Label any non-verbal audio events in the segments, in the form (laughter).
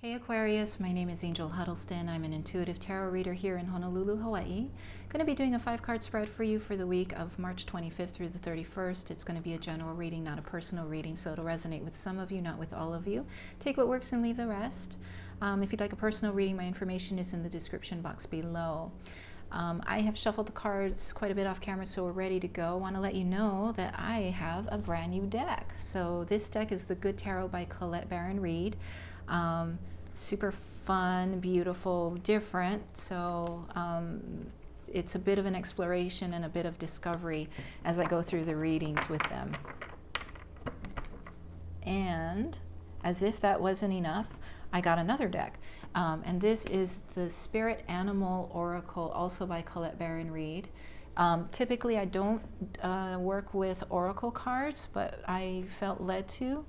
Hey Aquarius, my name is Angel Huddleston. I'm an intuitive tarot reader here in Honolulu, Hawaii. Going to be doing a five card spread for you for the week of March 25th through the 31st. It's going to be a general reading, not a personal reading, so it'll resonate with some of you, not with all of you. Take what works and leave the rest. Um, if you'd like a personal reading, my information is in the description box below. Um, I have shuffled the cards quite a bit off camera, so we're ready to go. I want to let you know that I have a brand new deck. So this deck is the Good Tarot by Colette Baron Reid. Um, super fun, beautiful, different. So um, it's a bit of an exploration and a bit of discovery as I go through the readings with them. And as if that wasn't enough, I got another deck. Um, and this is the Spirit Animal Oracle, also by Colette Baron Reid. Um, typically, I don't uh, work with oracle cards, but I felt led to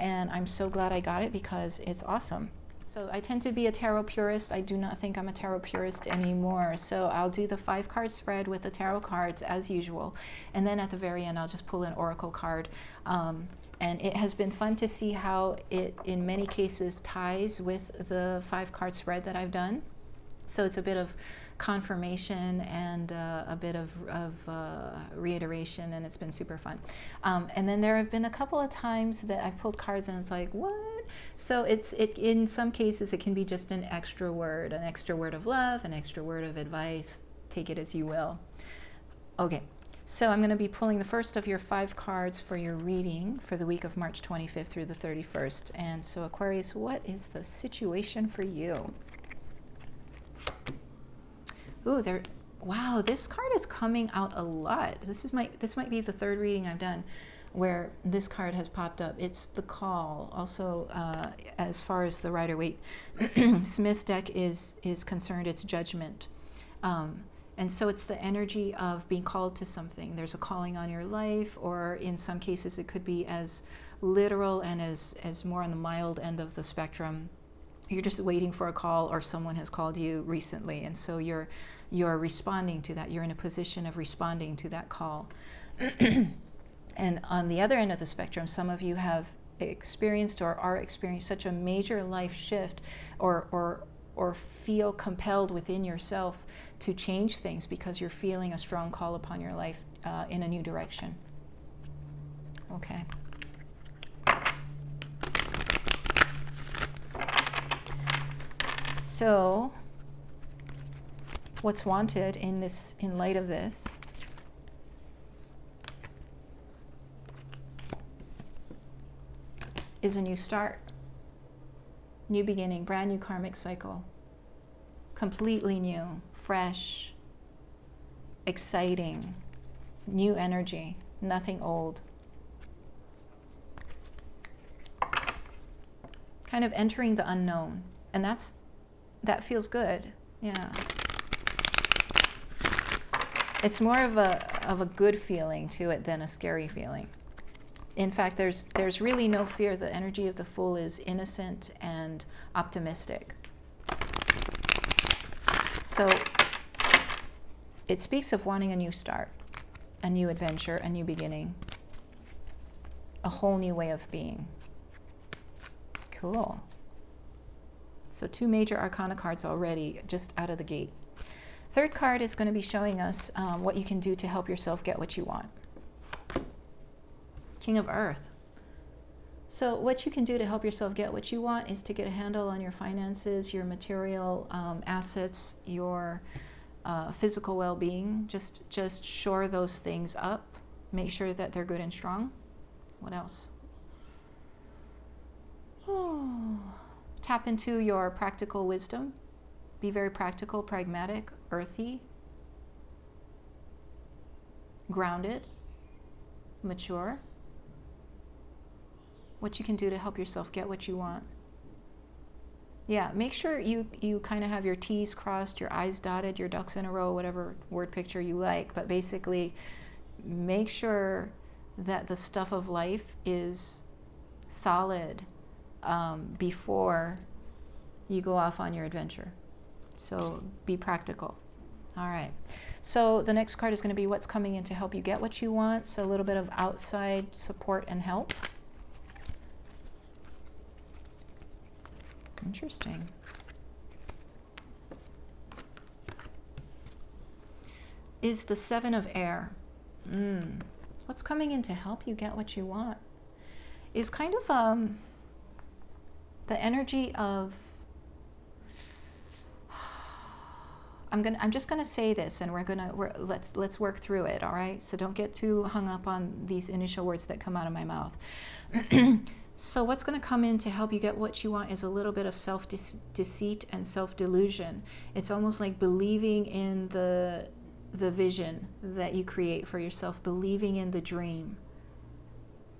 and I'm so glad I got it because it's awesome. So I tend to be a tarot purist. I do not think I'm a tarot purist anymore. So I'll do the five card spread with the tarot cards as usual. And then at the very end, I'll just pull an oracle card. Um, and it has been fun to see how it, in many cases, ties with the five card spread that I've done. So it's a bit of confirmation and uh, a bit of, of uh, reiteration, and it's been super fun. Um, and then there have been a couple of times that I've pulled cards and it's like, what? So it's it in some cases it can be just an extra word, an extra word of love, an extra word of advice. Take it as you will. Okay. So I'm going to be pulling the first of your five cards for your reading for the week of March 25th through the 31st. And so Aquarius, what is the situation for you? Ooh, there. Wow, this card is coming out a lot. This is my. This might be the third reading I've done where this card has popped up. It's the call. Also, uh, as far as the Rider Waite (clears throat) Smith deck is is concerned, it's judgment. Um, and so it's the energy of being called to something. There's a calling on your life, or in some cases, it could be as literal and as, as more on the mild end of the spectrum you're just waiting for a call or someone has called you recently. And so you're you're responding to that. You're in a position of responding to that call. (clears throat) And on the other end of the spectrum some of you have experienced or are experiencing such a major life shift or or or feel compelled within yourself to change things because you're feeling a strong call upon your life uh, in a new direction. Okay So, what's wanted in this in light of this is a new start, new beginning, brand new karmic cycle. Completely new, fresh, exciting, new energy, nothing old. Kind of entering the unknown. And that's that feels good. Yeah. It's more of a of a good feeling to it than a scary feeling. In fact, there's there's really no fear. The energy of the Fool is innocent and optimistic. So it speaks of wanting a new start, a new adventure, a new beginning, a whole new way of being. Cool. So two major arcana cards already just out of the gate. Third card is going to be showing us um, what you can do to help yourself get what you want. King of Earth. So what you can do to help yourself get what you want is to get a handle on your finances, your material um, assets, your uh, physical well-being. Just just shore those things up. Make sure that they're good and strong. What else? (sighs) (sighs) (sighs) Oh tap into your practical wisdom. Be very practical, pragmatic, earthy, grounded, mature. What you can do to help yourself get what you want. Yeah, make sure you, you kind of have your T's crossed, your I's dotted, your ducks in a row, whatever word picture you like. But basically, make sure that the stuff of life is solid um, before you go off on your adventure. So be practical. All right. So the next card is going to be what's coming in to help you get what you want. So a little bit of outside support and help. Interesting. Is the Seven of Air. Mm. What's coming in to help you get what you want? Is kind of um, the energy of I'm gonna I'm just gonna say this and we're gonna we're, let's let's work through it all right? So don't get too hung up on these initial words that come out of my mouth. (clears throat) So what's going to come in to help you get what you want is a little bit of self deceit and self delusion. It's almost like believing in the the vision that you create for yourself believing in the dream.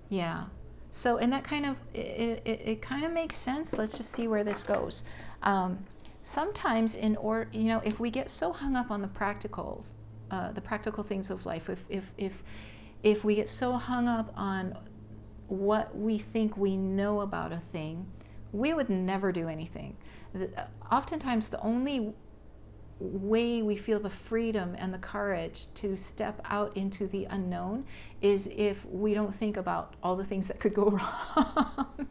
Yeah so and that kind of it, it, it kind of makes sense. Let's just see where this goes. Um, sometimes in or you know if we get so hung up on the practicals uh, the practical things of life if if if if we get so hung up on what we think we know about a thing we would never do anything. The, uh, oftentimes the only way we feel the freedom and the courage to step out into the unknown is if we don't think about all the things that could go (laughs) wrong.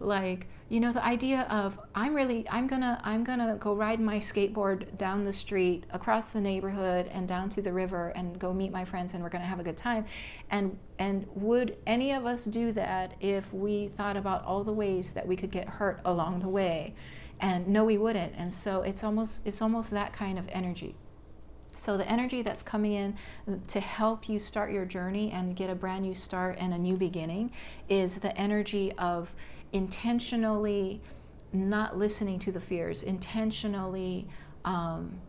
Like you know the idea of i'm really i'm gonna i'm gonna go ride my skateboard down the street across the neighborhood and down to the river and go meet my friends and we're gonna have a good time. And and would any of us do that if we thought about all the ways that we could get hurt along the way and no we wouldn't and so it's almost it's almost that kind of energy so, the energy that's coming in to help you start your journey and get a brand new start and a new beginning is the energy of intentionally not listening to the fears, intentionally um,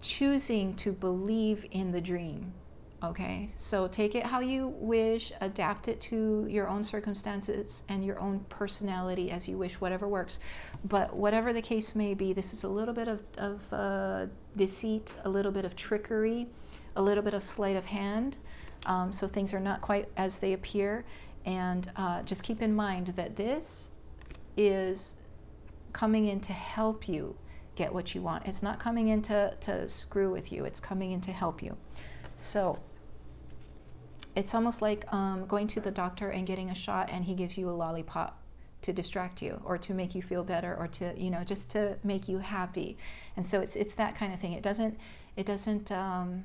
choosing to believe in the dream. Okay, so take it how you wish, adapt it to your own circumstances and your own personality as you wish, whatever works. But whatever the case may be, this is a little bit of, of uh, deceit, a little bit of trickery, a little bit of sleight of hand. Um, so things are not quite as they appear. And uh, just keep in mind that this is coming in to help you get what you want. It's not coming in to, to screw with you, it's coming in to help you. So it's almost like um, going to the doctor and getting a shot and he gives you a lollipop to distract you or to make you feel better or to you know just to make you happy. And so it's it's that kind of thing. It doesn't it doesn't um,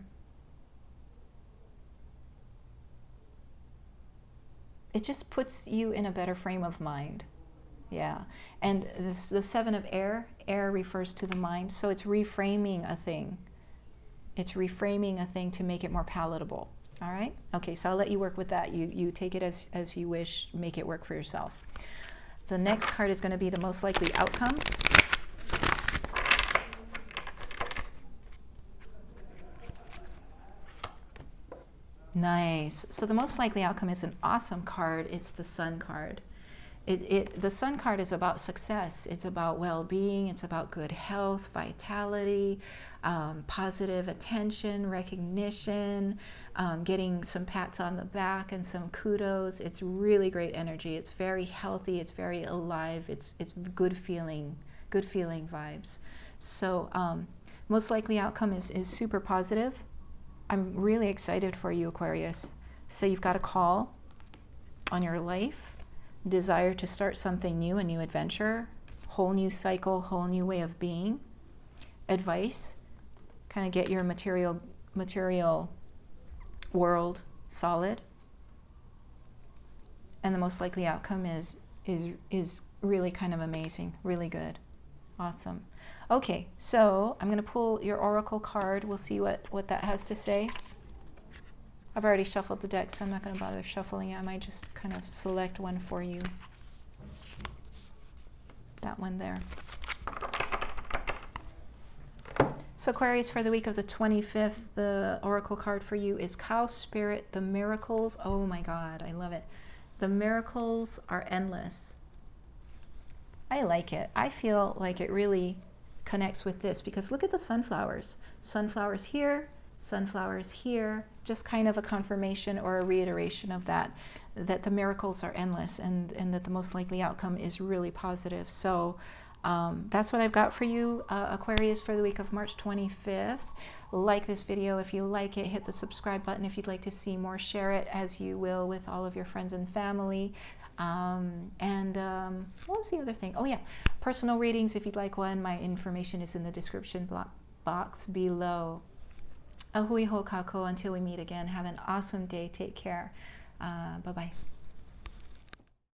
it just puts you in a better frame of mind. Yeah. And this, the seven of air air refers to the mind. So it's reframing a thing. It's reframing a thing to make it more palatable. All right? Okay, so I'll let you work with that. You, you take it as, as you wish, make it work for yourself. The next card is going to be the most likely outcome. Nice. So the most likely outcome is an awesome card. It's the Sun card. It, it, the Sun card is about success. It's about well-being. It's about good health, vitality, um, positive attention, recognition, um, getting some pats on the back and some kudos. It's really great energy. It's very healthy. It's very alive. It's it's good feeling, good feeling vibes. So um, most likely outcome is is super positive. I'm really excited for you, Aquarius. So you've got a call on your life, desire to start something new, a new adventure, whole new cycle, whole new way of being. Advice kind of get your material material world solid. And the most likely outcome is is is really kind of amazing really good. Awesome. Okay so i'm going to pull your oracle card. We'll see what what that has to say i've already shuffled the deck so i'm not going to bother shuffling it i might just kind of select one for you that one there so, Aquarius, for the week of the 25th, the oracle card for you is Cow Spirit, the miracles. Oh my God, I love it. The miracles are endless. I like it. I feel like it really connects with this because look at the sunflowers. Sunflowers here, sunflowers here, just kind of a confirmation or a reiteration of that, that the miracles are endless and, and that the most likely outcome is really positive. So, um, that's what I've got for you, uh, Aquarius, for the week of March 25th. Like this video if you like it, hit the subscribe button if you'd like to see more, share it as you will with all of your friends and family. Um, and um, what was the other thing? Oh, yeah, personal readings. If you'd like one, my information is in the description box below. Ahui ho kako until we meet again. Have an awesome day. Take care. Uh, bye bye.